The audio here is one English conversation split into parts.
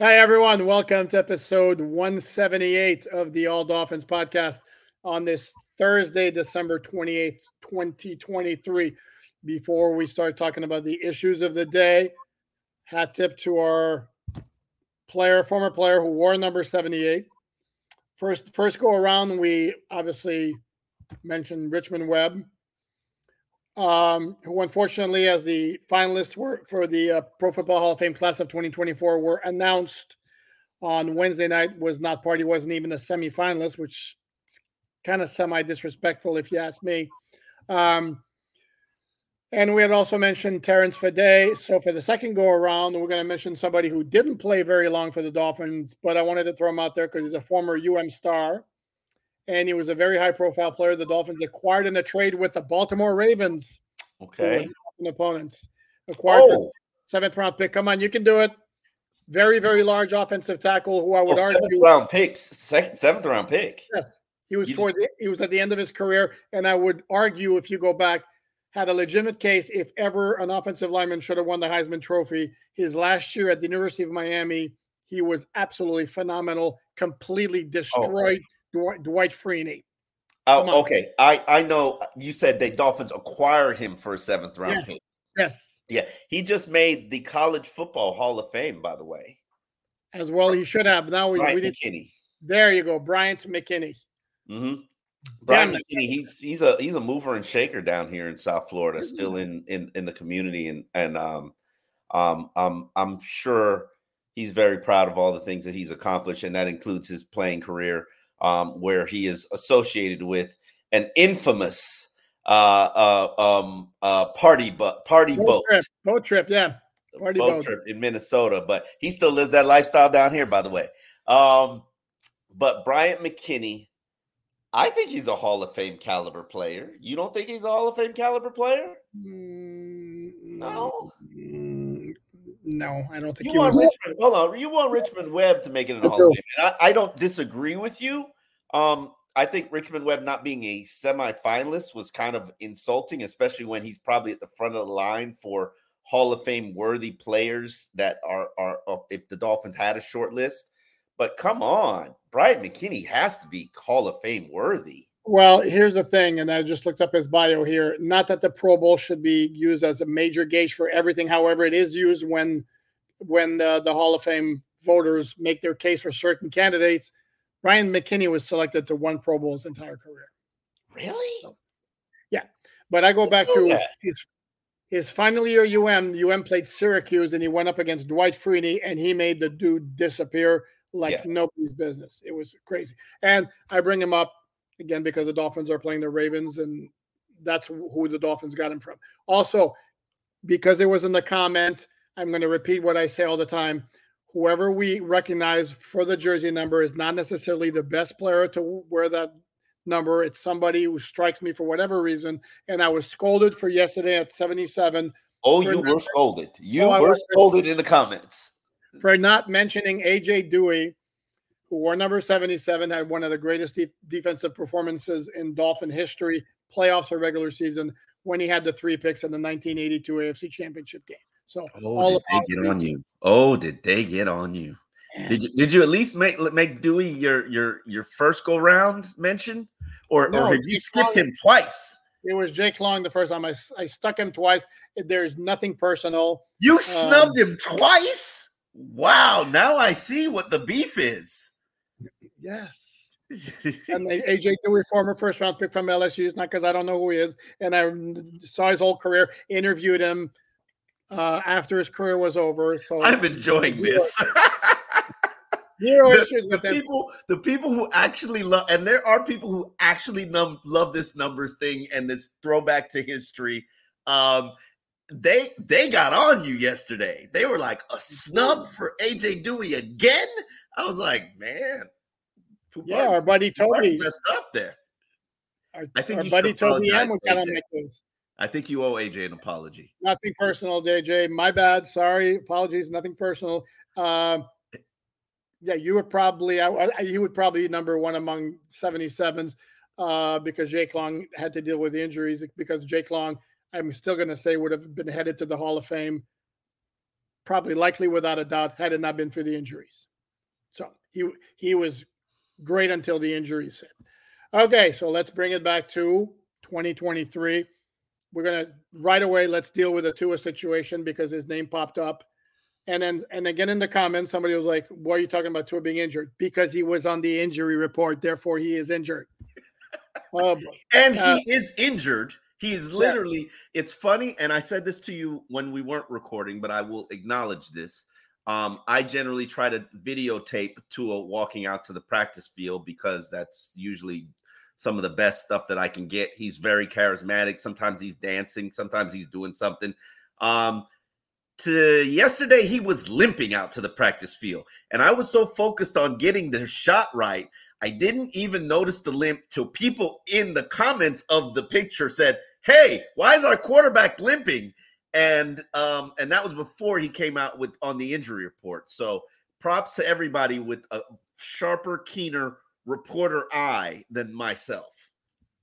Hi, everyone. Welcome to episode 178 of the All Dolphins podcast on this Thursday, December 28th, 2023. Before we start talking about the issues of the day, hat tip to our player, former player who wore number 78. First, first go around, we obviously mentioned Richmond Webb, um, who unfortunately, as the finalists were for the uh, Pro Football Hall of Fame class of 2024 were announced on Wednesday night, was not part. He wasn't even a semifinalist, which is kind of semi disrespectful, if you ask me. Um, and we had also mentioned Terrence Fede. So for the second go around, we're going to mention somebody who didn't play very long for the Dolphins, but I wanted to throw him out there because he's a former UM star and he was a very high profile player. The Dolphins acquired in a trade with the Baltimore Ravens. Okay. Opponents acquired oh. seventh round pick. Come on, you can do it. Very, very large offensive tackle who I would oh, argue seventh round picks, second, seventh round pick. Yes. He was toward the, he was at the end of his career. And I would argue if you go back, had a legitimate case if ever an offensive lineman should have won the Heisman Trophy. His last year at the University of Miami, he was absolutely phenomenal, completely oh. destroyed. Oh Dwight, Dwight Freeney. Oh, okay. I I know you said the Dolphins acquired him for a seventh round yes. pick. Yes. Yeah, he just made the College Football Hall of Fame, by the way. As well, he should have. Now we, Bryant we McKinnie. There you go, Bryant McKinnie. Mm-hmm. Brian McKinnie, he's he's a he's a mover and shaker down here in South Florida, mm-hmm. still in in in the community, and and um um um I'm sure he's very proud of all the things that he's accomplished, and that includes his playing career um, where he is associated with an infamous uh, uh, um, uh, party but party boat, boat trip, boat trip, yeah, party boat, boat, trip in Minnesota. But he still lives that lifestyle down here, by the way. Um, but Bryant McKinnie, I think he's a Hall of Fame caliber player. You don't think he's a Hall of Fame caliber player? Mm, no. No, I don't think you want was. Richmond. Hold on, you want Richmond Webb to make it in the Hall of Fame. I, I, don't disagree with you. Um, I think Richmond Webb not being a semifinalist was kind of insulting, especially when he's probably at the front of the line for Hall of Fame worthy players that are are uh, if the Dolphins had a short list. But come on, Brian McKinnie has to be Hall of Fame worthy. Well, here's the thing, and I just looked up his bio here. Not that the Pro Bowl should be used as a major gauge for everything. However, it is used when when the, the Hall of Fame voters make their case for certain candidates. Ryan McKinnie was selected to one Pro Bowl his entire career. Really? So, yeah, but I go back to his his final year UM. UM played Syracuse, and he went up against Dwight Freeney, and he made the dude disappear like yeah. nobody's business. It was crazy. And I bring him up again because the Dolphins are playing the Ravens, and that's who the Dolphins got him from. Also, because it was in the comment, I'm going to repeat what I say all the time. Whoever we recognize for the jersey number is not necessarily the best player to wear that number. It's somebody who strikes me for whatever reason. And I was scolded for yesterday at 77. Oh, you were scolded. You oh, were scolded in the comments. For not mentioning AJ Duhe, who wore number 77, had one of the greatest de- defensive performances in Dolphin history, playoffs or regular season, when he had the three picks in the 1982 AFC Championship game. So, oh, all did they get on you? Oh, did they get on you? Did you did you at least make make Duhe your your your first go round mention, or no, or have you skipped Long, him twice? It was Jake Long the first time. I I stuck him twice. There's nothing personal. You um, snubbed um, him twice. Wow! Now I see what the beef is. Yes. and AJ Duhe, former first round pick from LSU, is not because I don't know who he is, and I saw his whole career, interviewed him uh, after his career was over. So I'm enjoying this. The, the people. The people who actually love, and there are people who actually num- love this numbers thing and this throwback to history. Um, they they got on you yesterday. They were like a snub for AJ Duhe again. I was like, man, yeah, our buddy Toby messed up there. Our, I think our buddy Toby M was got on my case. I think you owe AJ an apology. Nothing personal, JJ. My bad. Sorry. Apologies. Nothing personal. Um, yeah, you would probably, I, I, you would probably be number one among 77s uh, because Jake Long had to deal with the injuries. Because Jake Long, I'm still going to say, would have been headed to the Hall of Fame, probably likely without a doubt, had it not been for the injuries. So he he was great until the injuries hit. Okay, so let's bring it back to 2023 we're gonna right away let's deal with the Tua situation because his name popped up. And then and again in the comments, somebody was like, Why are you talking about Tua being injured? Because he was on the injury report, therefore he is injured. oh boy. And uh, he is injured. He is literally, yeah. it's funny, and I said this to you when we weren't recording, but I will acknowledge this. Um, I generally try to videotape Tua walking out to the practice field because that's usually some of the best stuff that I can get. He's very charismatic. Sometimes he's dancing, sometimes he's doing something. Um, to yesterday, he was limping out to the practice field, and I was so focused on getting the shot right, I didn't even notice the limp till people in the comments of the picture said, "Hey, why is our quarterback limping?" And um, and that was before he came out with on the injury report. So props to everybody with a sharper, keener reporter eye than myself.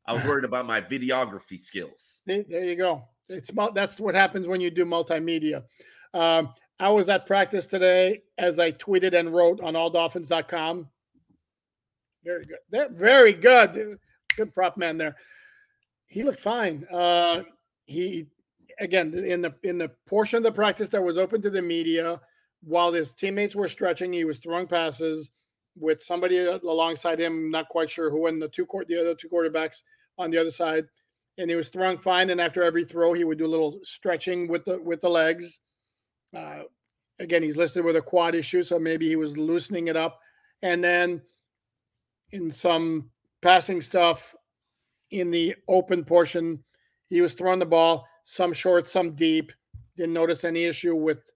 I was worried about my videography skills. There you go. It's that's what happens when you do multimedia. Um, I was at practice today as I tweeted and wrote on alldolphins.com. Very good. They're very good. Good prop man there. He looked fine. Uh, he again in the in the portion of the practice that was open to the media, while his teammates were stretching, he was throwing passes with somebody alongside him, not quite sure who, and the two court the other two quarterbacks on the other side, and he was throwing fine. And after every throw, he would do a little stretching with the with the legs. Uh, again, he's listed with a quad issue, so maybe he was loosening it up. And then in some passing stuff in the open portion, he was throwing the ball some short, some deep. Didn't notice any issue with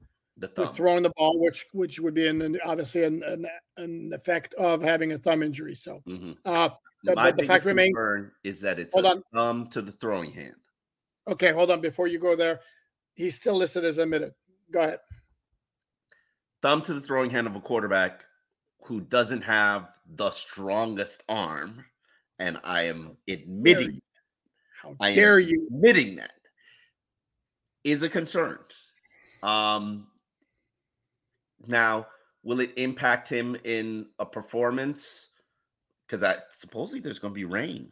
with throwing the ball, which which would be an, obviously an, an, an effect of having a thumb injury. So, mm-hmm. uh, the, my the, fact remains is that it's hold a on. thumb to the throwing hand. Okay, hold on. Before you go there, he's still listed as admitted. Go ahead. Thumb to the throwing hand of a quarterback who doesn't have the strongest arm, and I am admitting. How dare you? Admitting that is a concern. Um, now, will it impact him in a performance? Because I supposedly there's going to be rain.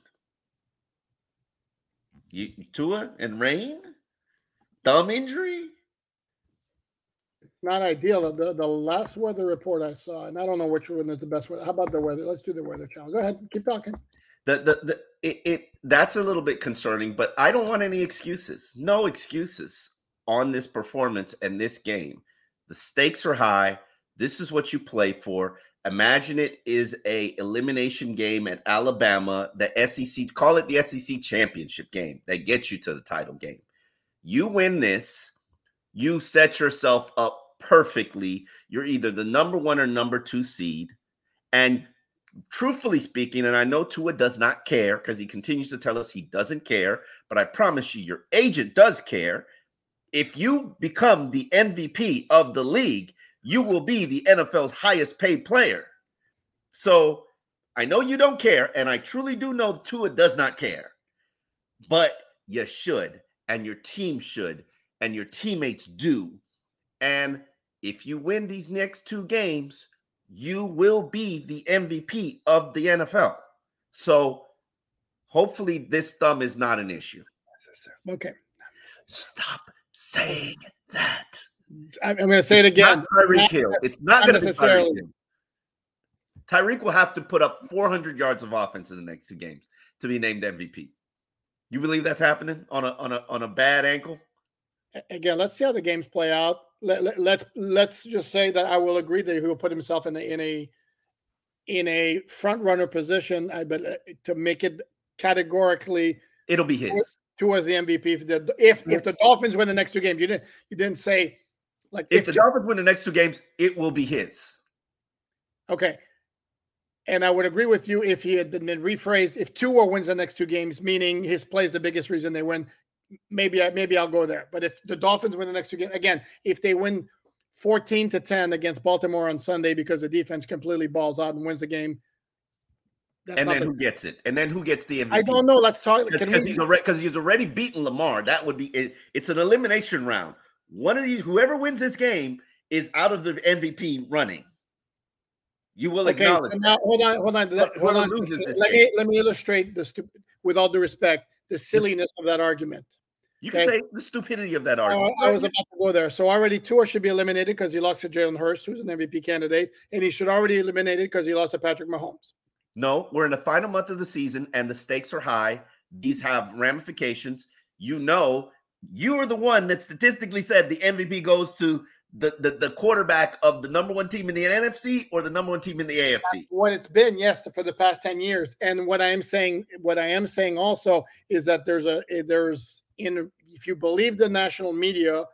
You, Tua and rain, thumb injury. It's not ideal. The the last weather report I saw, and I don't know which one is the best weather. How about the weather? Let's do the weather channel. Go ahead, keep talking. The the, the it, it that's a little bit concerning, but I don't want any excuses. No excuses on this performance and this game. The stakes are high. This is what you play for. Imagine it is a elimination game at Alabama, the SEC, call it the SEC championship game that gets you to the title game. You win this, you set yourself up perfectly. You're either the number one or number two seed. And truthfully speaking, and I know Tua does not care because he continues to tell us he doesn't care, but I promise you, your agent does care. If you become the MVP of the league, you will be the NFL's highest paid player. So I know you don't care, and I truly do know Tua does not care, but you should, and your team should, and your teammates do. And if you win these next two games, you will be the MVP of the NFL. So hopefully this thumb is not an issue. Okay. Stop saying that. I'm going to say it again. Not Tyreek Hill. It's not going to be Tyreek Hill. Tyreek will have to put up 400 yards of offense in the next two games to be named MVP. You believe that's happening on a on a on a bad ankle? Again, let's see how the games play out. Let, let, let's let's just say that I will agree that he will put himself in a in a in a front runner position, I but uh, to make it categorically, it'll be his towards the MVP. If the if, if the Dolphins win the next two games, you didn't you didn't say like if, if the Dolphins win the next two games, it will be his. Okay, and I would agree with you if he had been, been rephrased. If Tua wins the next two games, meaning his play is the biggest reason they win, maybe I maybe I'll go there. But if the Dolphins win the next two games, again, if they win 14 to 10 against Baltimore on Sunday because the defense completely balls out and wins the game. and then who gets it? And then who gets the MVP? I don't know. Let's talk because he's he's already beaten Lamar. That would be it, it's an elimination round. One of these, whoever wins this game is out of the MVP running. You will okay, acknowledge. So now, hold on, hold on, let, hold on. Let me let me illustrate stupid. With all due respect, the silliness of that argument. You okay? can say the stupidity of that argument. I, I was about to go there. So already Tua should be eliminated because he lost to Jalen Hurts, who's an MVP candidate, and he should already eliminated because he lost to Patrick Mahomes. No, we're in the final month of the season, and the stakes are high. These have ramifications. You know, you are the one that statistically said the MVP goes to the, the, the quarterback of the number one team in the NFC or the number one team in the AFC? That's what it's been, yes, for the past 10 years. And what I am saying, what I am saying also is that there's a eh, there's in if you believe the national media,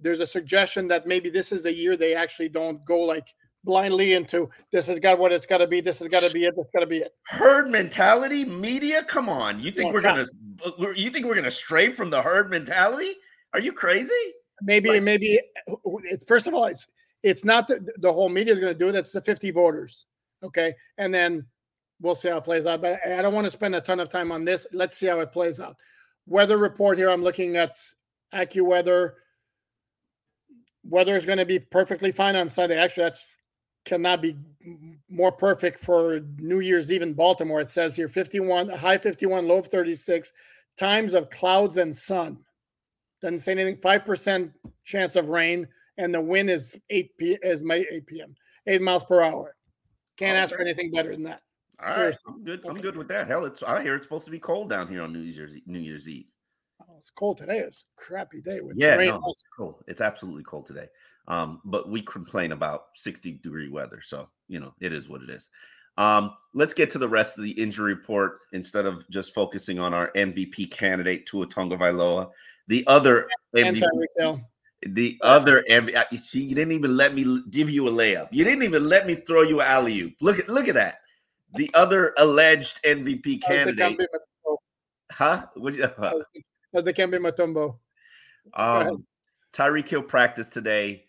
there's a suggestion that maybe this is a year they actually don't go like blindly into this has got what it's got to be. This has got to be it. This got to be it. Herd mentality, media. Come on, you think oh, we're God. gonna uh, you think we're gonna stray from the herd mentality? Are you crazy? Maybe right. maybe first of all it's it's not the, the whole media is going to do it it's the 50 voters okay? And then we'll see how it plays out but i don't want to spend a ton of time on this let's see how it plays out. Weather report here i'm looking at accuweather. Weather is going to be perfectly fine on sunday actually that's cannot be more perfect for new year's eve in baltimore it says here 51 high 51 low 36 times of clouds and sun doesn't say anything. Five percent chance of rain, and the wind is eight p is eight p.m. eight miles per hour. Can't okay. ask for anything better than that. All right, I'm good. I'm good with that. Hell, it's I hear it's supposed to be cold down here on New Year's New Year's Eve. Oh, it's cold today. It's a crappy day with yeah, rain. No, it's. It's absolutely cold today. Um, but we complain about 60 degree weather, so you know it is what it is. Um, let's get to the rest of the injury report instead of just focusing on our MVP candidate Tua Tagovailoa. The other MVP, the other MVP. You see, you didn't even let me give you a layup. You didn't even let me throw you alley oop. Look at look at that. The other alleged MVP candidate. Huh? What you, uh, Dikembe Mutombo. Um, Tyreek Hill practiced today.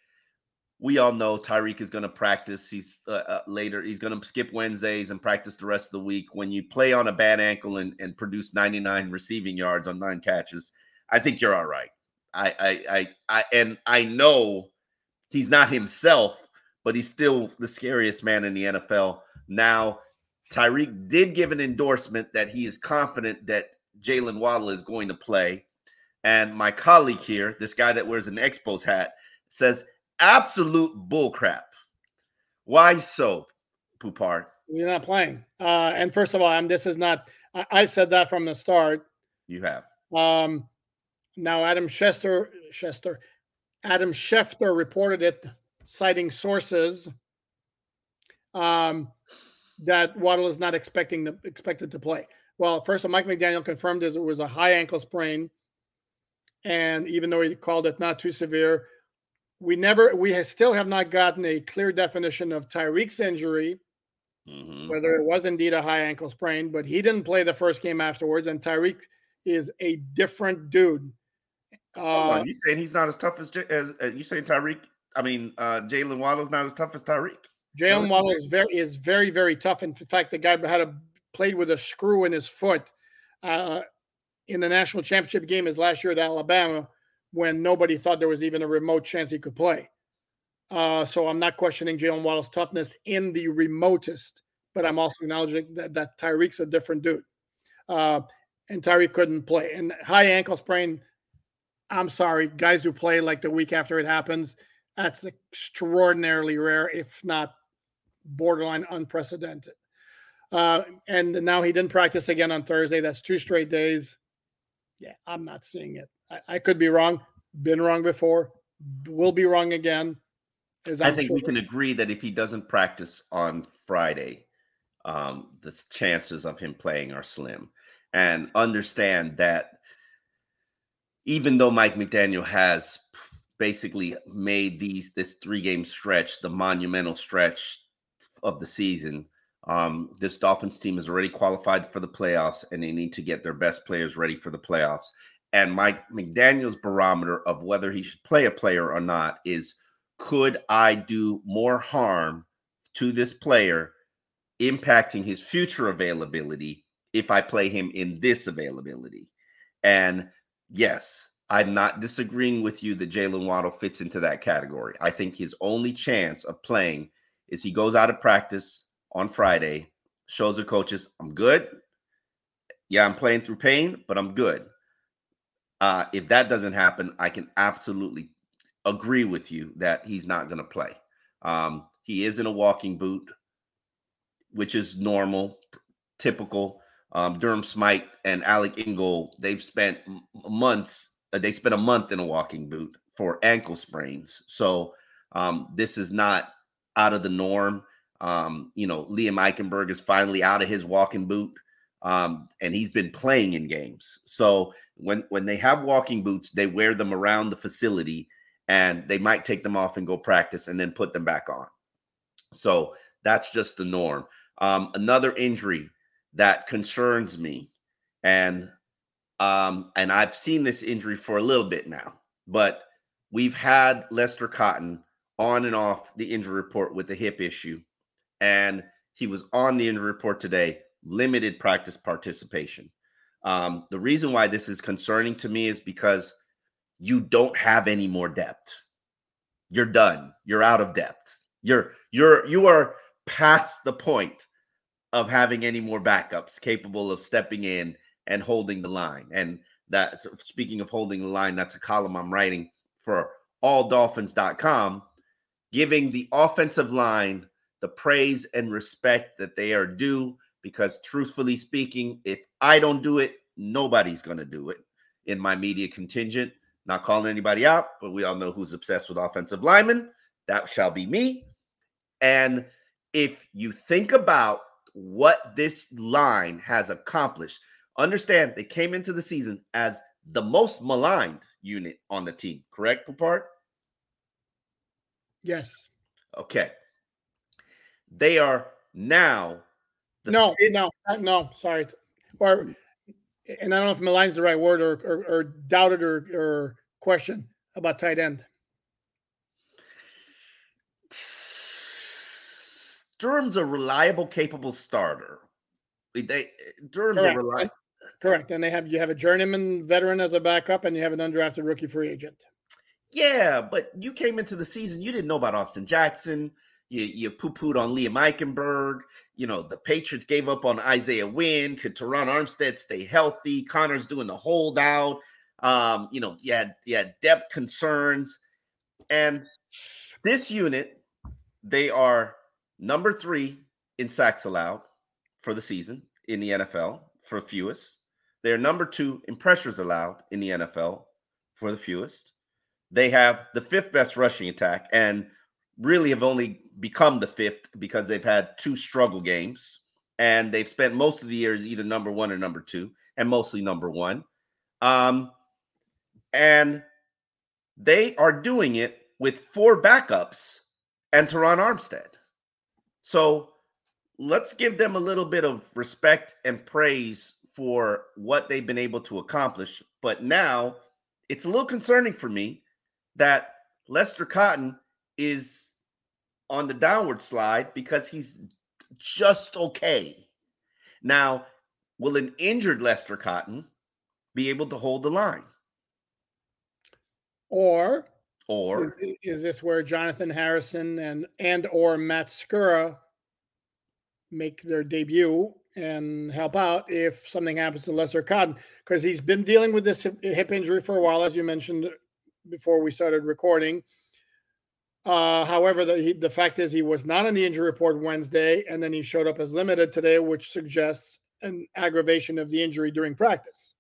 We all know Tyreek is going to practice. He's uh, uh, later. He's going to skip Wednesdays and practice the rest of the week. When you play on a bad ankle and, and produce 99 receiving yards on nine catches, I think you're all right. I, I, I, I, and I know he's not himself, but he's still the scariest man in the NFL. Now, Tyreek did give an endorsement that he is confident that Jaylen Waddle is going to play. And my colleague here, this guy that wears an Expos hat, says absolute bullcrap. Why so, Poupart? You're not playing. Uh, and first of all, I'm, this is not, I, I said that from the start. You have. Um, now, Adam Schefter, Schefter, Adam Schefter reported it, citing sources um, that Waddle is not expecting the, expected to play. Well, first of all, Mike McDaniel confirmed it was a high ankle sprain, and even though he called it not too severe, we never, we still have not gotten a clear definition of Tyreek's injury mm-hmm. whether it was indeed a high ankle sprain, but he didn't play the first game afterwards. And Tyreek is a different dude. Uh, you saying he's not as tough as, as uh, you saying Tyreek? I mean, uh, Jaylen Waddle's not as tough as Tyreek. Jaylen Waddle is very is very very tough. In fact, the guy had a played with a screw in his foot uh, in the national championship game his last year at Alabama when nobody thought there was even a remote chance he could play. Uh, so I'm not questioning Jaylen Waddle's toughness in the remotest, but I'm also acknowledging that, that Tyreek's a different dude. Uh, and Tyreek couldn't play. And high ankle sprain, I'm sorry, guys who play like the week after it happens, that's extraordinarily rare, if not borderline unprecedented. Uh, and now he didn't practice again on Thursday. That's two straight days. Yeah, I'm not seeing it. I, I could be wrong. Been wrong before. Will be wrong again. I think sure. we can agree that if he doesn't practice on Friday, um, the chances of him playing are slim. And understand that even though Mike McDaniel has basically made these this three game stretch the monumental stretch of the season, um, this Dolphins team is already qualified for the playoffs, and they need to get their best players ready for the playoffs. And Mike McDaniel's barometer of whether he should play a player or not is could I do more harm to this player, impacting his future availability if I play him in this availability? And yes, I'm not disagreeing with you that Jaylen Waddle fits into that category. I think his only chance of playing is he goes out of practice on Friday, shows the coaches, I'm good. Yeah, I'm playing through pain, but I'm good. Uh, if that doesn't happen, I can absolutely agree with you that he's not going to play. Um, he is in a walking boot, which is normal, typical. Um, Durham Smythe and Alec Ingold, they've spent months, uh, they spent a month in a walking boot for ankle sprains. So um, this is not out of the norm. Um, you know, Liam Eichenberg is finally out of his walking boot. Um, and he's been playing in games. So when when they have walking boots, they wear them around the facility and they might take them off and go practice and then put them back on. So that's just the norm. Um, another injury that concerns me, and um, and I've seen this injury for a little bit now, but we've had Lester Cotton on and off the injury report with the hip issue, and he was on the injury report today, limited practice participation. Um, the reason why this is concerning to me is because you don't have any more depth. You're done. You're out of depth. You're you're you are past the point of having any more backups capable of stepping in and holding the line. And that uh, speaking of holding the line, that's a column I'm writing for alldolphins.com, giving the offensive line the praise and respect that they are due. Because truthfully speaking, if I don't do it, nobody's going to do it in my media contingent. Not calling anybody out, but we all know who's obsessed with offensive linemen. That shall be me. And if you think about what this line has accomplished, understand they came into the season as the most maligned unit on the team, correct, Poupart? Yes. Okay. They are now. no, fifth- no, no. Sorry. Or and I don't know if maligned is the right word or, or, or doubted or, or question about tight end. Durham's a reliable, capable starter. They Durham's Correct. a reliable. Correct, and they have you have a journeyman veteran as a backup, and you have an undrafted rookie free agent. Yeah, but you came into the season, you didn't know about Austin Jackson. You, you poo pooed on Liam Eichenberg. You know, the Patriots gave up on Isaiah Wynn. Could Terron Armstead stay healthy? Connor's doing the holdout. Um, you know, you had, you had depth concerns. And this unit, they are number three in sacks allowed for the season in the NFL for fewest. They're number two in pressures allowed in the NFL for the fewest. They have the fifth best rushing attack. And really have only become the fifth because they've had two struggle games and they've spent most of the years either number one or number two and mostly number one. Um, and they are doing it with four backups and Terron Armstead. So let's give them a little bit of respect and praise for what they've been able to accomplish. But now it's a little concerning for me that Lester Cotton is on the downward slide because he's just okay. Now, will an injured Lester Cotton be able to hold the line? Or or is, is this where Jonathan Harrison and and or Matt Skura make their debut and help out if something happens to Lester Cotton because he's been dealing with this hip injury for a while, as you mentioned before we started recording. Uh, however, the he, the fact is he was not on the injury report Wednesday, and then he showed up as limited today, which suggests an aggravation of the injury during practice.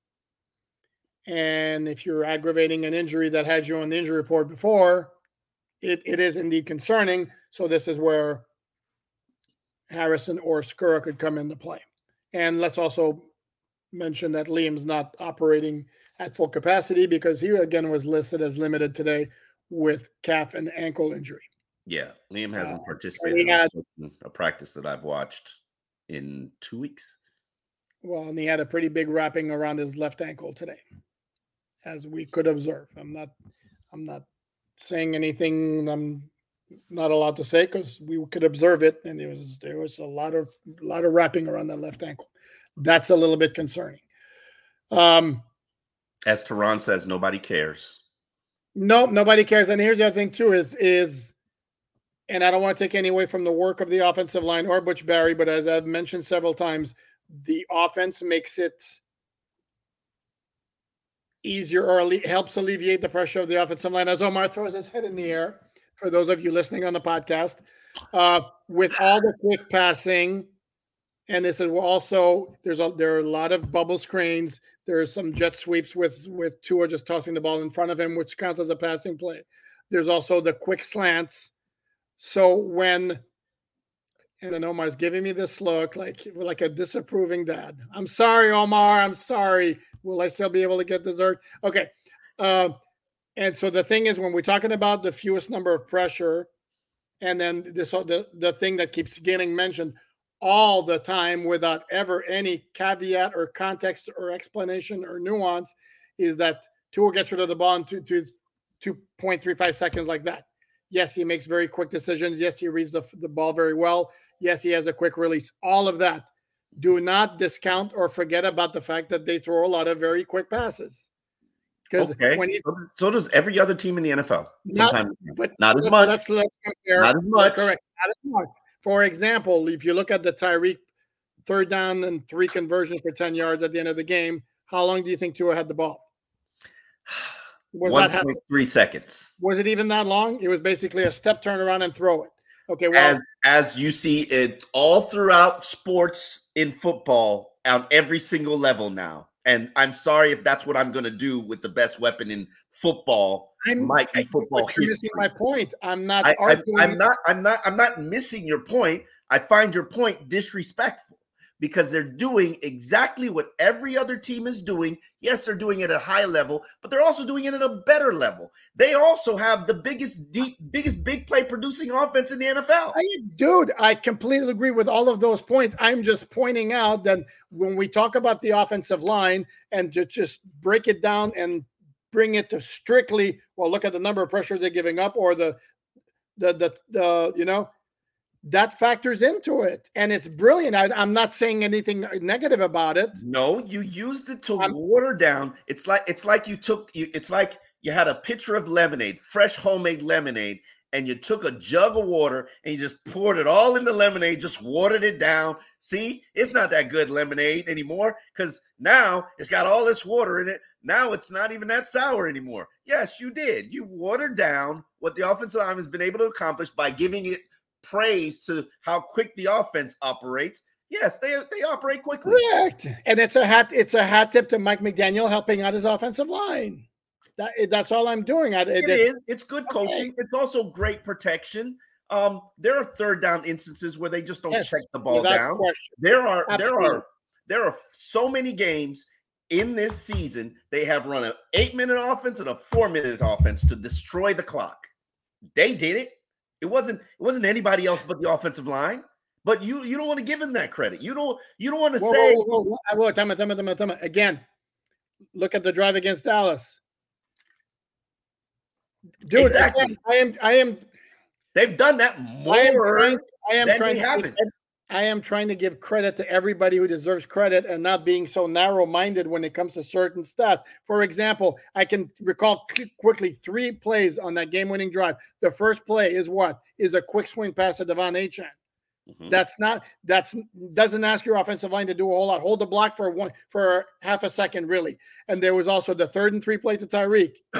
And if you're aggravating an injury that had you on the injury report before, it, it is indeed concerning. So this is where Harrison or Skura could come into play. And let's also mention that Liam's not operating at full capacity because he again was listed as limited today with calf and ankle injury. Yeah, Liam hasn't uh, participated had, in a practice that I've watched in two weeks. Well, and he had a pretty big wrapping around his left ankle today, as we could observe. I'm not, I'm not saying anything I'm not allowed to say because we could observe it, and there was there was a lot of a lot of wrapping around that left ankle. That's a little bit concerning. Um, as Tehran says, nobody cares. No, nobody cares. And here's the other thing too: is is, and I don't want to take any away from the work of the offensive line or Butch Barry, but as I've mentioned several times, the offense makes it easier or helps alleviate the pressure of the offensive line as Omar throws his head in the air for those of you listening on the podcast. Uh, with all the quick passing, and this is also there's a there are a lot of bubble screens. There are some jet sweeps with with Tua just tossing the ball in front of him, which counts as a passing play. There's also the quick slants. So when and then Omar's giving me this look like like a disapproving dad. I'm sorry, Omar. I'm sorry. Will I still be able to get dessert? Okay. Uh, and so the thing is, when we're talking about the fewest number of pressure, and then this the, the thing that keeps getting mentioned all the time without ever any caveat or context or explanation or nuance is that Tua gets rid of the ball in two, two, 2.35 seconds like that. Yes, he makes very quick decisions. Yes, he reads the, the ball very well. Yes, he has a quick release. All of that. Do not discount or forget about the fact that they throw a lot of very quick passes. Because okay. when you, so does every other team in the NFL. Not, but not as much. Let's, let's compare. Not as much. Correct. Not as much. For example, if you look at the Tyreek third down and three conversions for 10 yards at the end of the game, how long do you think Tua had the ball? Was 1.3 seconds. Was it even that long? It was basically a step turnaround and throw it. Okay. Well, as, as you see it all throughout sports in football on every single level now. And I'm sorry if that's what I'm going to do with the best weapon in football. I'm, might be football. You're missing my point. I'm not. I, I'm not. I'm not. I'm not missing your point. I find your point disrespectful because they're doing exactly what every other team is doing. Yes, they're doing it at a high level, but they're also doing it at a better level. They also have the biggest deep, biggest big play producing offense in the NFL. I, dude, I completely agree with all of those points. I'm just pointing out that when we talk about the offensive line and to just break it down and bring it to strictly, well, look at the number of pressures they're giving up or the the the, the you know that factors into it and it's brilliant. I, am not saying anything negative about it. No you used it to I'm, water down. It's like it's like you took you it's like you had a pitcher of lemonade fresh homemade lemonade and you took a jug of water and you just poured it all in the lemonade just watered it down. See it's not that good lemonade anymore because now it's got all this water in it. Now it's not even that sour anymore. Yes you did. You watered down what the offensive line has been able to accomplish by giving it praise to how quick the offense operates. Yes, they they operate quickly. Correct. And it's a hat it's a hat tip to Mike McDaniel helping out his offensive line. That, that's all I'm doing. It, it is. It's good coaching. Okay. It's also great protection. Um, there are third down instances where they just don't yes, check the ball down. Question. There are Absolutely. there are there are so many games in this season they have run an eight minute offense and a four minute offense to destroy the clock. They did it. It wasn't it wasn't anybody else but the offensive line But you you don't want to give him that credit. You don't you don't want to Whoa, say whoa, whoa, whoa, whoa, time time time time. Again, look at the drive against Dallas. Dude, Exactly. I am I am they've done that I am more. trying, I am trying to. I am trying to give credit to everybody who deserves credit and not being so narrow-minded when it comes to certain stuff. For example, I can recall quickly three plays on that game-winning drive. The first play is what? Is a quick swing pass to De'Von Achane. Mhm. That's not that's doesn't ask your offensive line to do a whole lot. Hold the block for one for half a second, really. And there was also the third and three play to Tyreek.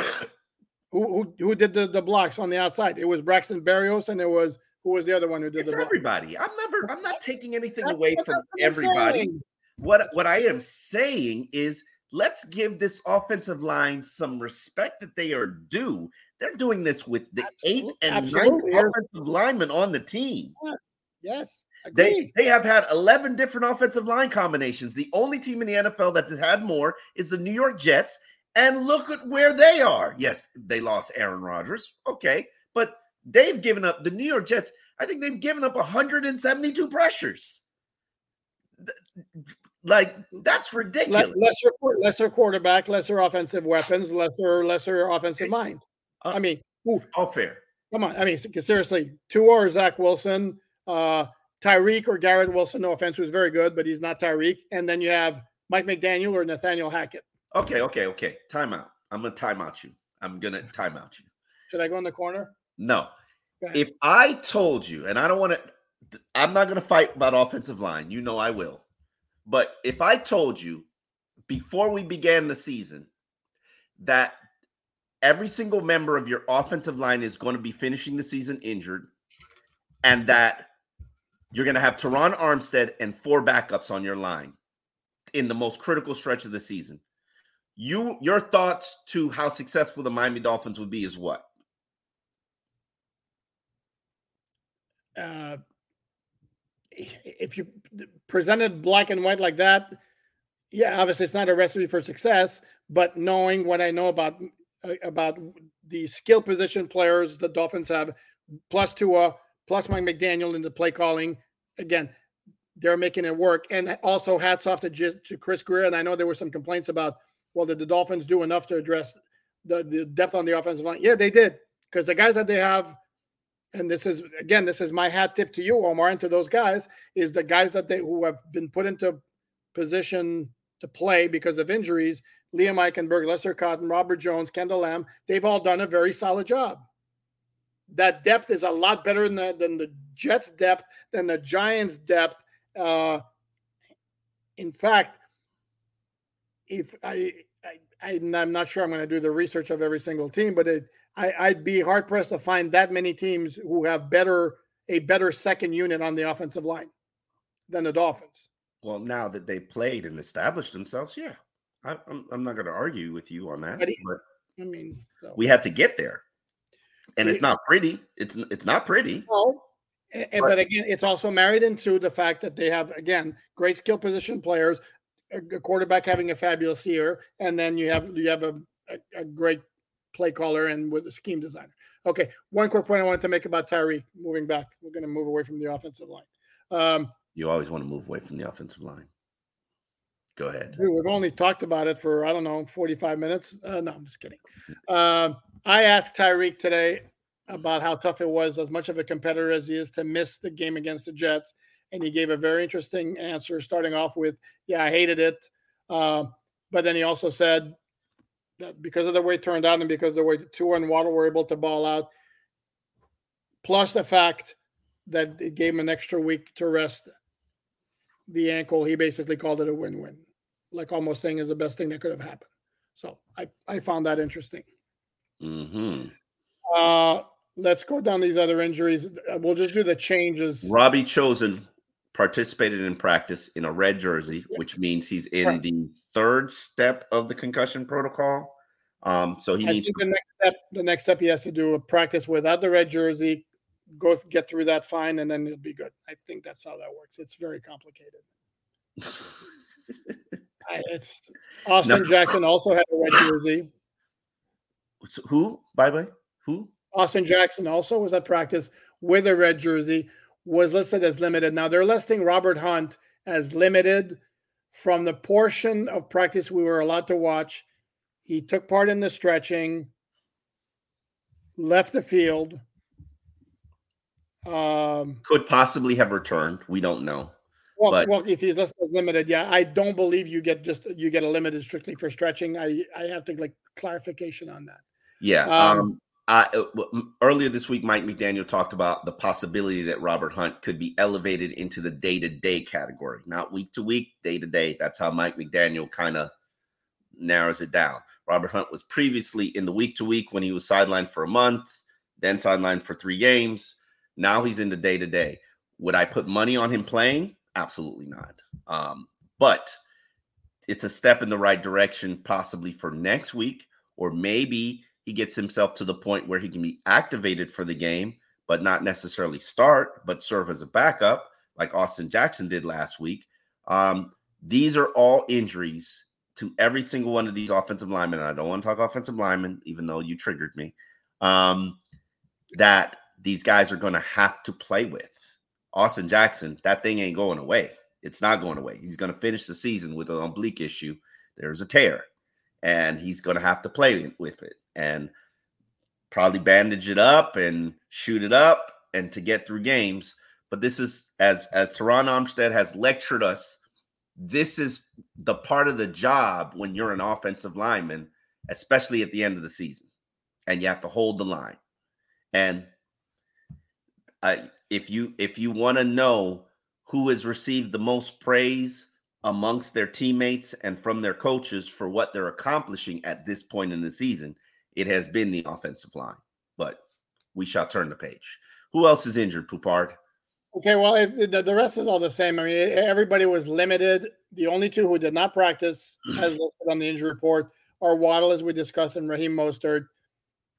who, who who did the, the blocks on the outside? It was Braxton Berrios, and it was who was the other one who did It's the block? everybody. I'm never. I'm not taking anything That's away from I'm everybody. saying. What what I am saying is, let's give this offensive line some respect that they are due. They're doing this with the eighth Absolute- and ninth absolutely. Yes. offensive linemen on the team. Yes, yes, They they have had 11 different offensive line combinations. The only team in the NFL that's had more is the New York Jets. And look at where they are. Yes, they lost Aaron Rodgers. Okay. But they've given up the New York Jets. I think they've given up 172 pressures. Like that's ridiculous. Lesser lesser quarterback, lesser offensive weapons, lesser lesser offensive mind. Uh, I mean, ooh, All fair. come on. I mean, seriously, Tua or Zach Wilson, uh, Tyreek or Garrett Wilson. No offense, who's very good, but he's not Tyreek. And then you have Mike McDaniel or Nathaniel Hackett. Okay, okay, okay. Timeout. I'm gonna timeout you. I'm gonna timeout you. Should I go in the corner? No. If I told you, and I don't want to, I'm not going to fight about offensive line. You know I will. But if I told you before we began the season that every single member of your offensive line is going to be finishing the season injured, and that you're going to have Terron Armstead and four backups on your line in the most critical stretch of the season, you your thoughts to how successful the Miami Dolphins would be is what? Uh, if you presented black and white like that, yeah, obviously it's not a recipe for success. But knowing what I know about uh, about the skill position players the Dolphins have, plus Tua, plus Mike McDaniel in the play calling, again, they're making it work. And also hats off to, to Chris Grier. And I know there were some complaints about, well, did the Dolphins do enough to address the, the depth on the offensive line? Yeah, they did. Because the guys that they have and this is again, this is my hat tip to you, Omar, and to those guys, is the guys that they who have been put into position to play because of injuries. Liam Eichenberg, Lester Cotton, Robert Jones, Kendall Lamm, they've all done a very solid job. That depth is a lot better than the, than the Jets' depth, than the Giants' depth. Uh, in fact, if I, I, I'm not sure I'm going to do the research of every single team, but it, I, I'd be hard pressed to find that many teams who have better a better second unit on the offensive line than the Dolphins. Well, now that they played and established themselves, yeah, I, I'm, I'm not going to argue with you on that. But he- but I mean, so. we had to get there, and it's not pretty. It's it's not pretty. No. A- a- but again, it's also married into the fact that they have again great skill position players, a, a quarterback having a fabulous year, and then you have you have a, a, a great play caller and with a scheme designer. Okay, one quick point I wanted to make about Tyreek. Moving back, we're going to move away from the offensive line. Um, You always want to move away from the offensive line. Go ahead. Dude, we've only talked about it for I don't know 45 minutes. Uh, no, I'm just kidding. Um, I asked Tyreek today about how tough it was, as much of a competitor as he is, to miss the game against the Jets, and he gave a very interesting answer, starting off with, "Yeah, I hated it," Um but then he also said that because of the way it turned out and because of the way the two and Waddle were able to ball out, plus the fact that it gave him an extra week to rest the ankle, he basically called it a win-win, like almost saying is the best thing that could have happened. So I, I found that interesting. Mm-hmm. Uh, let's go down these other injuries. Uh, We'll just do the changes. Robbie Chosen participated in practice in a red jersey, which means he's in Right. the third step of the concussion protocol. Um, so he I needs think the next step, the next step he has to do a practice without the red jersey, go get through that fine, and then it'll be good. I think that's how that works. It's very complicated. I, it's Austin No. Jackson also had a red jersey. who? By the way, who? Austin Jackson also was at practice with a red jersey. Was listed as limited. Now they're listing Robert Hunt as limited from the portion of practice we were allowed to watch. He took part in the stretching, left the field. Um, Could possibly have returned. We don't know. Well, but, well, if he's listed as limited, yeah, I don't believe you get just you get a limited strictly for stretching. I I have to like clarification on that. Yeah. Um, um I, uh, earlier this week, Mike McDaniel talked about the possibility that Robert Hunt could be elevated into the day to day category, not week to week, day to day. That's how Mike McDaniel kind of narrows it down. Robert Hunt was previously in the week to week when he was sidelined for a month, then sidelined for three games. Now he's in the day to day. Would I put money on him playing? Absolutely not. Um, but it's a step in the right direction, possibly for next week, or maybe he gets himself to the point where he can be activated for the game, but not necessarily start, but serve as a backup, like Austin Jackson did last week. Um, these are all injuries to every single one of these offensive linemen. And I don't want to talk offensive linemen, even though you triggered me. Um, that these guys are going to have to play with. Austin Jackson, that thing ain't going away. It's not going away. He's going to finish the season with an oblique issue. There's a tear, and he's going to have to play with it and probably bandage it up and shoot it up and to get through games. But this is as as Terron Armstead has lectured us. This is the part of the job when you're an offensive lineman, especially at the end of the season, and you have to hold the line. And I, if you if you want to know who has received the most praise amongst their teammates and from their coaches for what they're accomplishing at this point in the season, it has been the offensive line, but we shall turn the page. Who else is injured, Poupard? Okay, well, it, the, the rest is all the same. I mean, everybody was limited. The only two who did not practice, hmm. as listed on the injury report, are Waddle, as we discussed, and Raheem Mostert,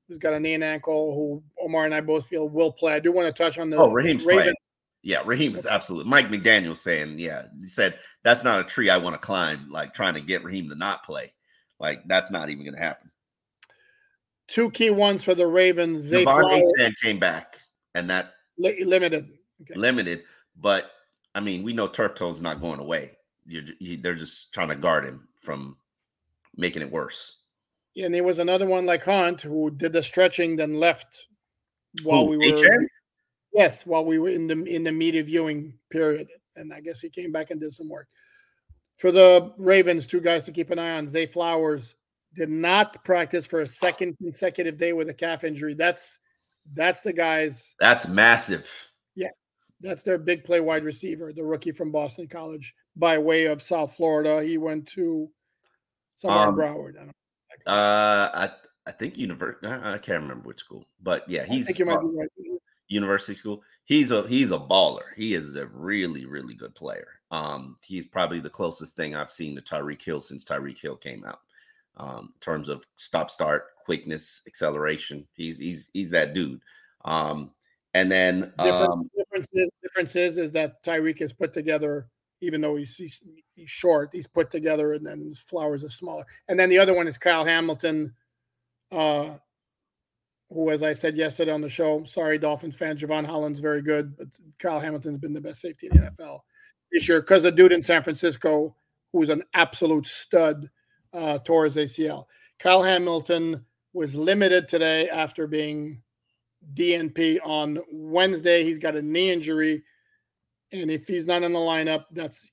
who's got a knee and ankle, who Omar and I both feel will play. I do want to touch on the oh. Playing. Yeah, Raheem is absolutely. Mike McDaniel saying, yeah, he said that's not a tree I want to climb. Like trying to get Raheem to not play, like that's not even going to happen two key ones for the Ravens. Zay came back, and that li- limited, okay. limited. But I mean, we know turf toe's not going away. You're, you, they're just trying to guard him from making it worse. Yeah, and there was another one like Hunt who did the stretching, then left while we were. HN? Yes, while we were in the in the media viewing period, and I guess he came back and did some work. For the Ravens, two guys to keep an eye on: Zay Flowers did not practice for a second consecutive day with a calf injury. That's that's the guys. That's massive. Yeah, that's their big play wide receiver, the rookie from Boston College by way of South Florida. He went to somewhere um, in Broward. I don't know. Uh, I I think university. I can't remember which school, but yeah, he's right. University school. He's a he's a baller. He is a really really good player. Um, he's probably the closest thing I've seen to Tyreek Hill since Tyreek Hill came out um, in terms of stop start quickness acceleration he's he's he's that dude um, and then difference, um, differences differences is that Tyreek is put together even though he's, he's, he's short he's put together and then his flowers are smaller and then the other one is Kyle Hamilton uh, who as I said yesterday on the show sorry Dolphins fan Jevon Holland's very good but Kyle Hamilton's been the best safety in the NFL this year because a dude in San Francisco who's an absolute stud uh, tore his ACL. Kyle Hamilton was limited today after being DNP on Wednesday. He's got a knee injury. And if he's not in the lineup, that's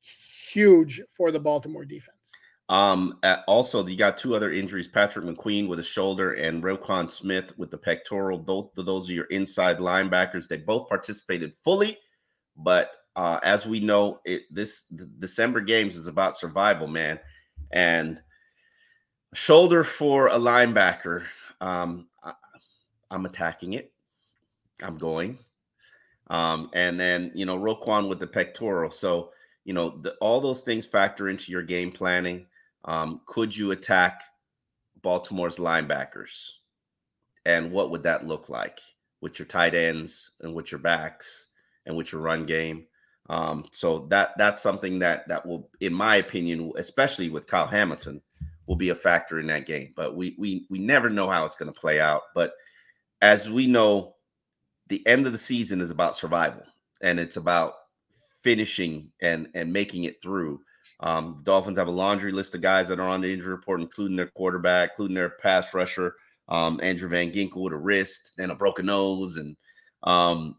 huge for the Baltimore defense. Um, also, you got two other injuries Patrick McQueen with a shoulder and Roquan Smith with the pectoral. Both of those are your inside linebackers. They both participated fully, but uh, as we know, it this December games is about survival, man. And Shoulder for a linebacker. Um, I, am attacking it. I'm going. Um, and then you know Roquan with the pectoral. So you know the, all those things factor into your game planning. Um, could you attack Baltimore's linebackers? And what would that look like with your tight ends and with your backs and with your run game? Um, so that that's something that that will, in my opinion, especially with Kyle Hamilton, will be a factor in that game. But we we we never know how it's going to play out. But as we know, the end of the season is about survival, and it's about finishing and and making it through. Um, the Dolphins have a laundry list of guys that are on the injury report, including their quarterback, including their pass rusher, um, Andrew Van Ginkel with a wrist and a broken nose, and um,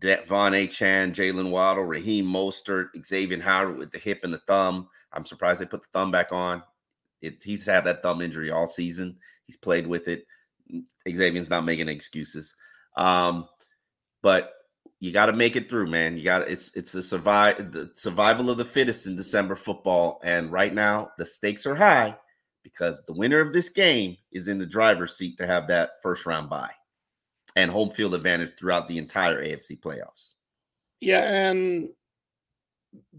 Von Achane, Jaylen Waddle, Raheem Mostert, Xavier Howard with the hip and the thumb. I'm surprised they put the thumb back on. It, he's had that thumb injury all season. He's played with it. Xavier's not making excuses. Um, but you got to make it through, man. You got it's it's a survive the survival of the fittest in December football, and right now the stakes are high because the winner of this game is in the driver's seat to have that first round bye and home field advantage throughout the entire AFC playoffs. Yeah, and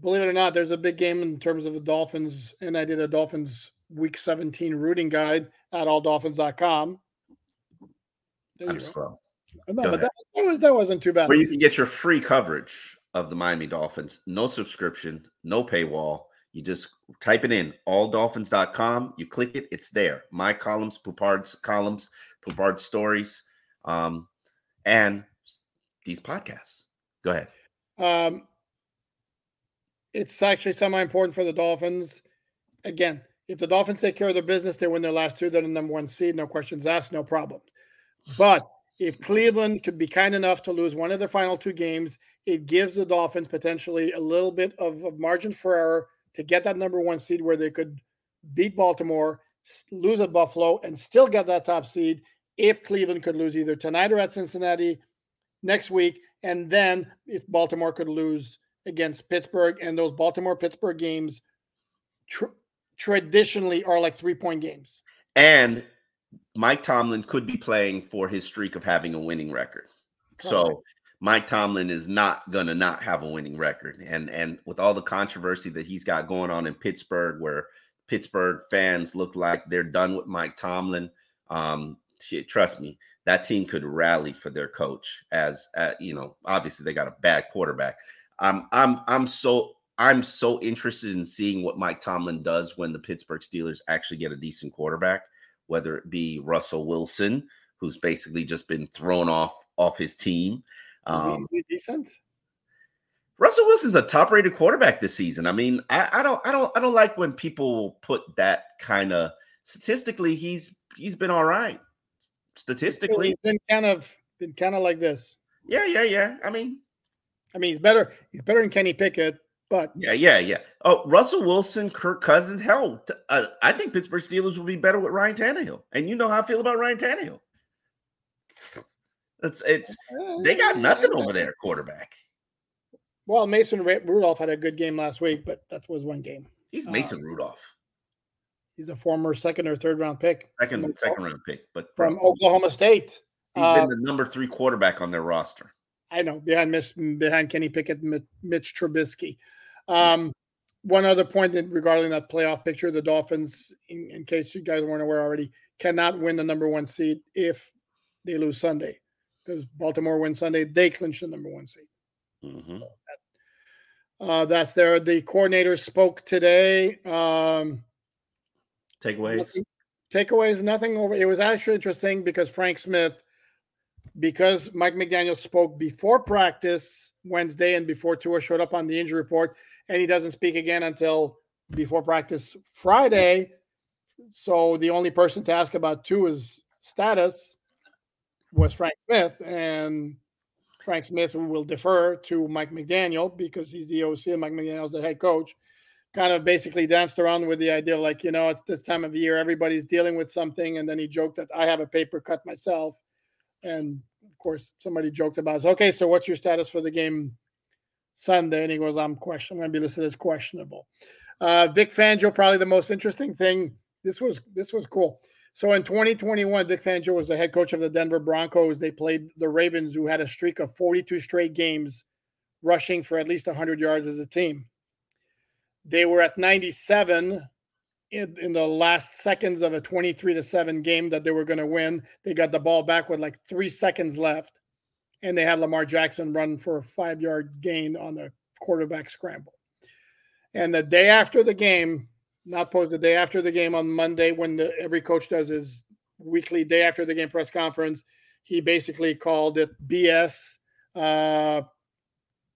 believe it or not, there's a big game in terms of the Dolphins, and I did a Dolphins Week 17 rooting guide at alldolphins.com. There I'm slow. No, but that, that, was, that wasn't too bad. Where you can get your free coverage of the Miami Dolphins, no subscription, no paywall. You just type it in alldolphins.com. You click it, it's there. My columns, Poupard's columns, Poupard's stories, um, and these podcasts. Go ahead. Um, it's actually semi important for the Dolphins. Again, if the Dolphins take care of their business, they win their last two, they're the number one seed. No questions asked, no problem. But if Cleveland could be kind enough to lose one of their final two games, it gives the Dolphins potentially a little bit of, of margin for error to get that number one seed where they could beat Baltimore, lose at Buffalo, and still get that top seed if Cleveland could lose either tonight or at Cincinnati next week. And then if Baltimore could lose against Pittsburgh, and those Baltimore Pittsburgh games tr- traditionally are like three point games. And Mike Tomlin could be playing for his streak of having a winning record. So Mike Tomlin is not gonna not have a winning record. And and with all the controversy that he's got going on in Pittsburgh, where Pittsburgh fans look like they're done with Mike Tomlin. Um, trust me, that team could rally for their coach. As uh, you know, obviously they got a bad quarterback. I'm I'm I'm so I'm so interested in seeing what Mike Tomlin does when the Pittsburgh Steelers actually get a decent quarterback, whether it be Russell Wilson, who's basically just been thrown off off his team. Um, is he, is he decent? Russell Wilson's a top-rated quarterback this season. I mean, I, I don't, I don't, I don't like when people put that kind of statistically. He's he's been all right statistically. He's been kind of been kind of like this. Yeah, yeah, yeah. I mean, I mean, he's better. He's better than Kenny Pickett, but yeah, yeah, yeah. Oh, Russell Wilson, Kirk Cousins. Hell, uh, I think Pittsburgh Steelers will be better with Ryan Tannehill. And you know how I feel about Ryan Tannehill. It's it's they got nothing over there, quarterback. Well, Mason Rudolph had a good game last week, but that was one game. He's Mason uh, Rudolph. He's a former second or third round pick. Second second round pick, but from, from Oklahoma State. He's uh, been the number three quarterback on their roster. I know behind Mitch, behind Kenny Pickett, Mitch Trubisky. Um, one other point regarding that playoff picture: the Dolphins, in, in, case you guys weren't aware already, cannot win the number one seed if they lose Sunday, because Baltimore wins Sunday, they clinch the number one seed. Mm-hmm. So that, uh, that's there. The coordinators spoke today. Um, Takeaways. Nothing, takeaways. Nothing over. It was actually interesting because Frank Smith because Mike McDaniel spoke before practice Wednesday and before Tua showed up on the injury report, and he doesn't speak again until before practice Friday. So the only person to ask about Tua's status was Frank Smith, and Frank Smith will defer to Mike McDaniel because he's the OC and Mike McDaniel's the head coach. Kind of basically danced around with the idea like, you know, it's this time of the year, everybody's dealing with something. And then he joked that I have a paper cut myself. And of course, somebody joked about, it. okay, so what's your status for the game Sunday? And he goes, I'm question. I'm going to be listed as questionable. Uh, Vic Fangio, probably the most interesting thing. This was this was cool. So in 2021, Vic Fangio was the head coach of the Denver Broncos. They played the Ravens, who had a streak of 42 straight games rushing for at least 100 yards as a team. They were at 97 in, in the last seconds of a 23 to 7 game that they were going to win. They got the ball back with like three seconds left, and they had Lamar Jackson run for a five yard gain on the quarterback scramble. And the day after the game, not pose the day after the game on Monday, when the, every coach does his weekly day after the game press conference, he basically called it BS. Uh,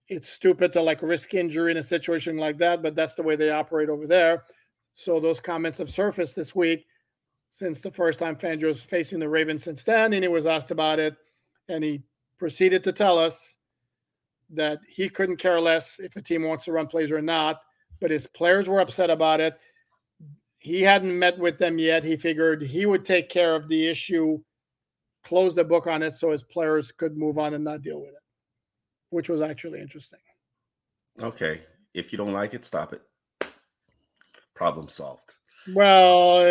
it's stupid to like risk injury in a situation like that, but that's the way they operate over there. So those comments have surfaced this week since the first time Fangio was facing the Ravens since then, and he was asked about it, and he proceeded to tell us that he couldn't care less if a team wants to run plays or not, but his players were upset about it. He hadn't met with them yet. He figured he would take care of the issue, close the book on it so his players could move on and not deal with it, which was actually interesting. Okay. If you don't like it, stop it. Problem solved. Well,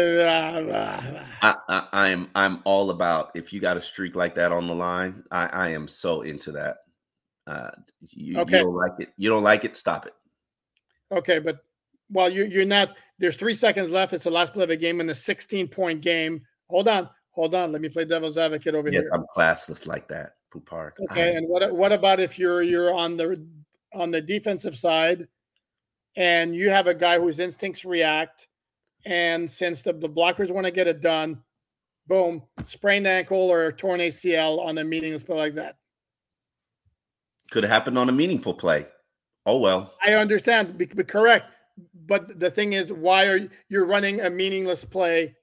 I, I, I am I'm all about if you got a streak like that on the line, I, I am so into that. Uh, you, Okay. you don't like it. You don't like it. Stop it. Okay, but well, you you're not. There's three seconds left. It's the last play of a game in a 16 point game. Hold on, hold on. Let me play devil's advocate over Yes, here. I'm classless like that. Poupard. Okay, and what what about if you're you're on the on the defensive side, and you have a guy whose instincts react, and since the, the blockers want to get it done, boom, sprained ankle or torn ACL on a meaningless play like that. Could have happened on a meaningful play. Oh well. I understand, be, be correct, but the thing is, why are you you're running a meaningless play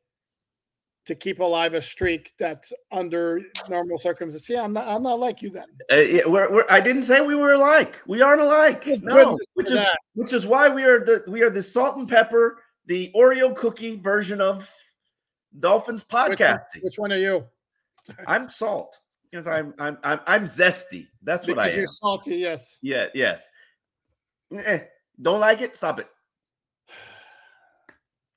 to keep alive a streak that's under normal circumstances? Yeah, I'm not. I'm not like you then. Uh, yeah, we're, we're, I didn't say we were alike. We aren't alike. No, which is that. which is why we are the we are the salt and pepper, the Oreo cookie version of Dolphins Which podcasting. which one are you? I'm salt because I'm I'm I'm I'm zesty. That's what I am. you're salty. Yes. Yeah. Yes. Eh, don't like it? Stop it.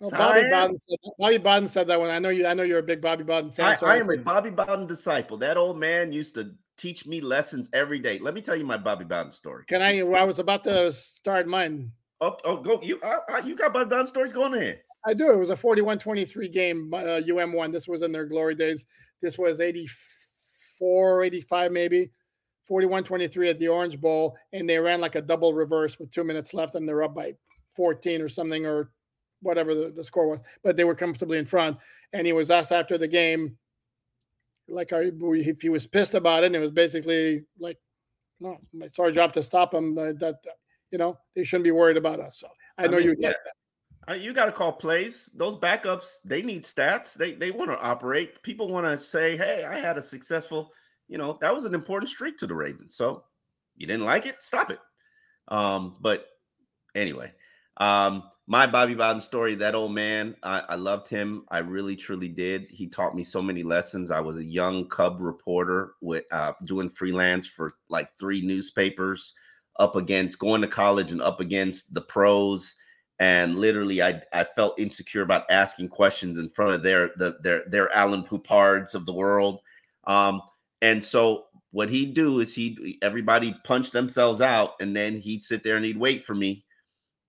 Well, Bobby. Bowden said Bobby Bowden said that one. I know you. I know you're a big Bobby Bowden fan. I, so I am a Bobby Bowden disciple. That old man used to teach me lessons every day. Let me tell you my Bobby Bowden story. Can I? well, I was about to start mine. Oh, oh go you. I, I, you got Bobby Bowden stories going ahead. I do. It was a 41-23 game. Uh, UM won. This was in their glory days. This was 84, 85 maybe. 41-23 at the Orange Bowl, and they ran like a double reverse with two minutes left, and they're up by 14 or something, or whatever the, the score was. But they were comfortably in front. And he was asked after the game, like, are, if he was pissed about it, and it was basically like, no, it's our job to stop them. Uh, that you know, they shouldn't be worried about us. So I I know mean, you yeah. that. Uh, you got to call plays. Those backups, they need stats. They they want to operate. People want to say, "Hey, I had a successful." You know, that was an important streak to the Ravens. So you didn't like it, stop it. Um, but anyway, um, my Bobby Bowden story. That old man, I, I loved him. I really, truly did. He taught me so many lessons. I was a young cub reporter with uh, doing freelance for like three newspapers, up against going to college and up against the pros and literally I, I felt insecure about asking questions in front of their the, their their Alan Poupards of the world. Um, and so what he'd do is he'd everybody punch themselves out, and then he'd sit there and he'd wait for me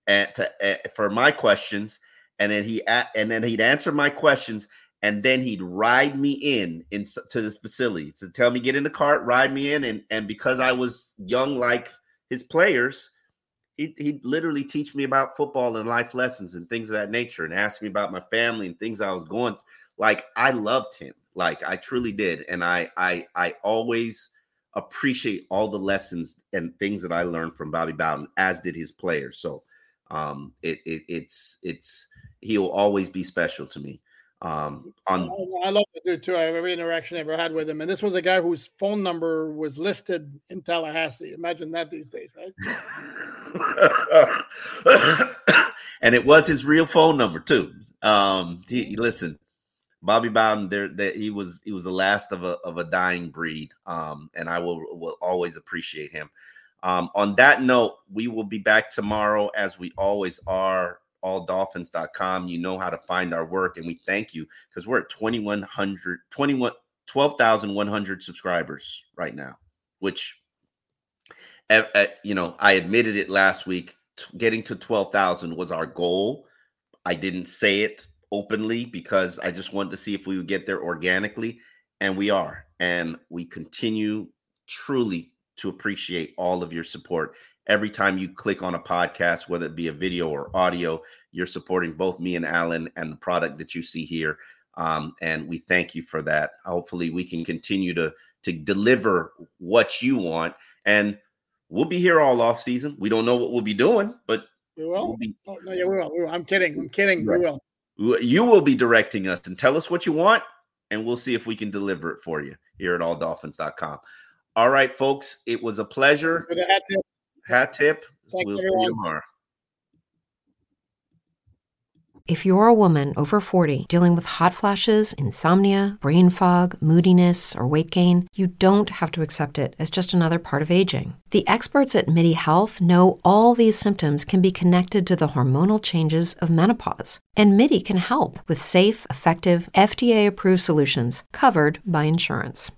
and to uh, for my questions, and then he and then he'd answer my questions, and then he'd ride me in in to this facility to tell me get in the cart, ride me in, and and because I was young like his players, he he'd literally teach me about football and life lessons and things of that nature and ask me about my family and things I was going through. Like I loved him. Like I truly did. And I I I always appreciate all the lessons and things that I learned from Bobby Bowden, as did his players. So um it, it it's it's he'll always be special to me. Um on I I love the dude too. I every interaction I ever had with him, and this was a guy whose phone number was listed in Tallahassee. Imagine that these days, right? and it was his real phone number too. Um, he, he- listen, Bobby Bowden, there that he was he was the last of a of a dying breed. Um, and I will will always appreciate him. Um, on that note, we will be back tomorrow as we always are. Alldolphins.com. You know how to find our work, and we thank you because we're at 2100 21 12,100 subscribers right now, which you know, I admitted it last week. Getting to 12,000 was our goal. I didn't say it openly because I just wanted to see if we would get there organically, and we are. And we continue truly to appreciate all of your support. Every time you click on a podcast, whether it be a video or audio, you're supporting both me and Alan and the product that you see here. Um, and we thank you for that. Hopefully, we can continue to to deliver what you want. And we'll be here all off season. We don't know what we'll be doing, but we will. We'll be, oh, no, we will. we will. I'm kidding. I'm kidding. Right. We will. You will be directing us and tell us what you want, and we'll see if we can deliver it for you here at alldolphins.com. All right, folks. It was a pleasure. Hat tip. Hat tip. Thanks, we'll everyone. see you tomorrow. If you're a woman over 40 dealing with hot flashes, insomnia, brain fog, moodiness, or weight gain, you don't have to accept it as just another part of aging. The experts at MIDI Health know all these symptoms can be connected to the hormonal changes of menopause. And MIDI can help with safe, effective, FDA approved solutions covered by insurance.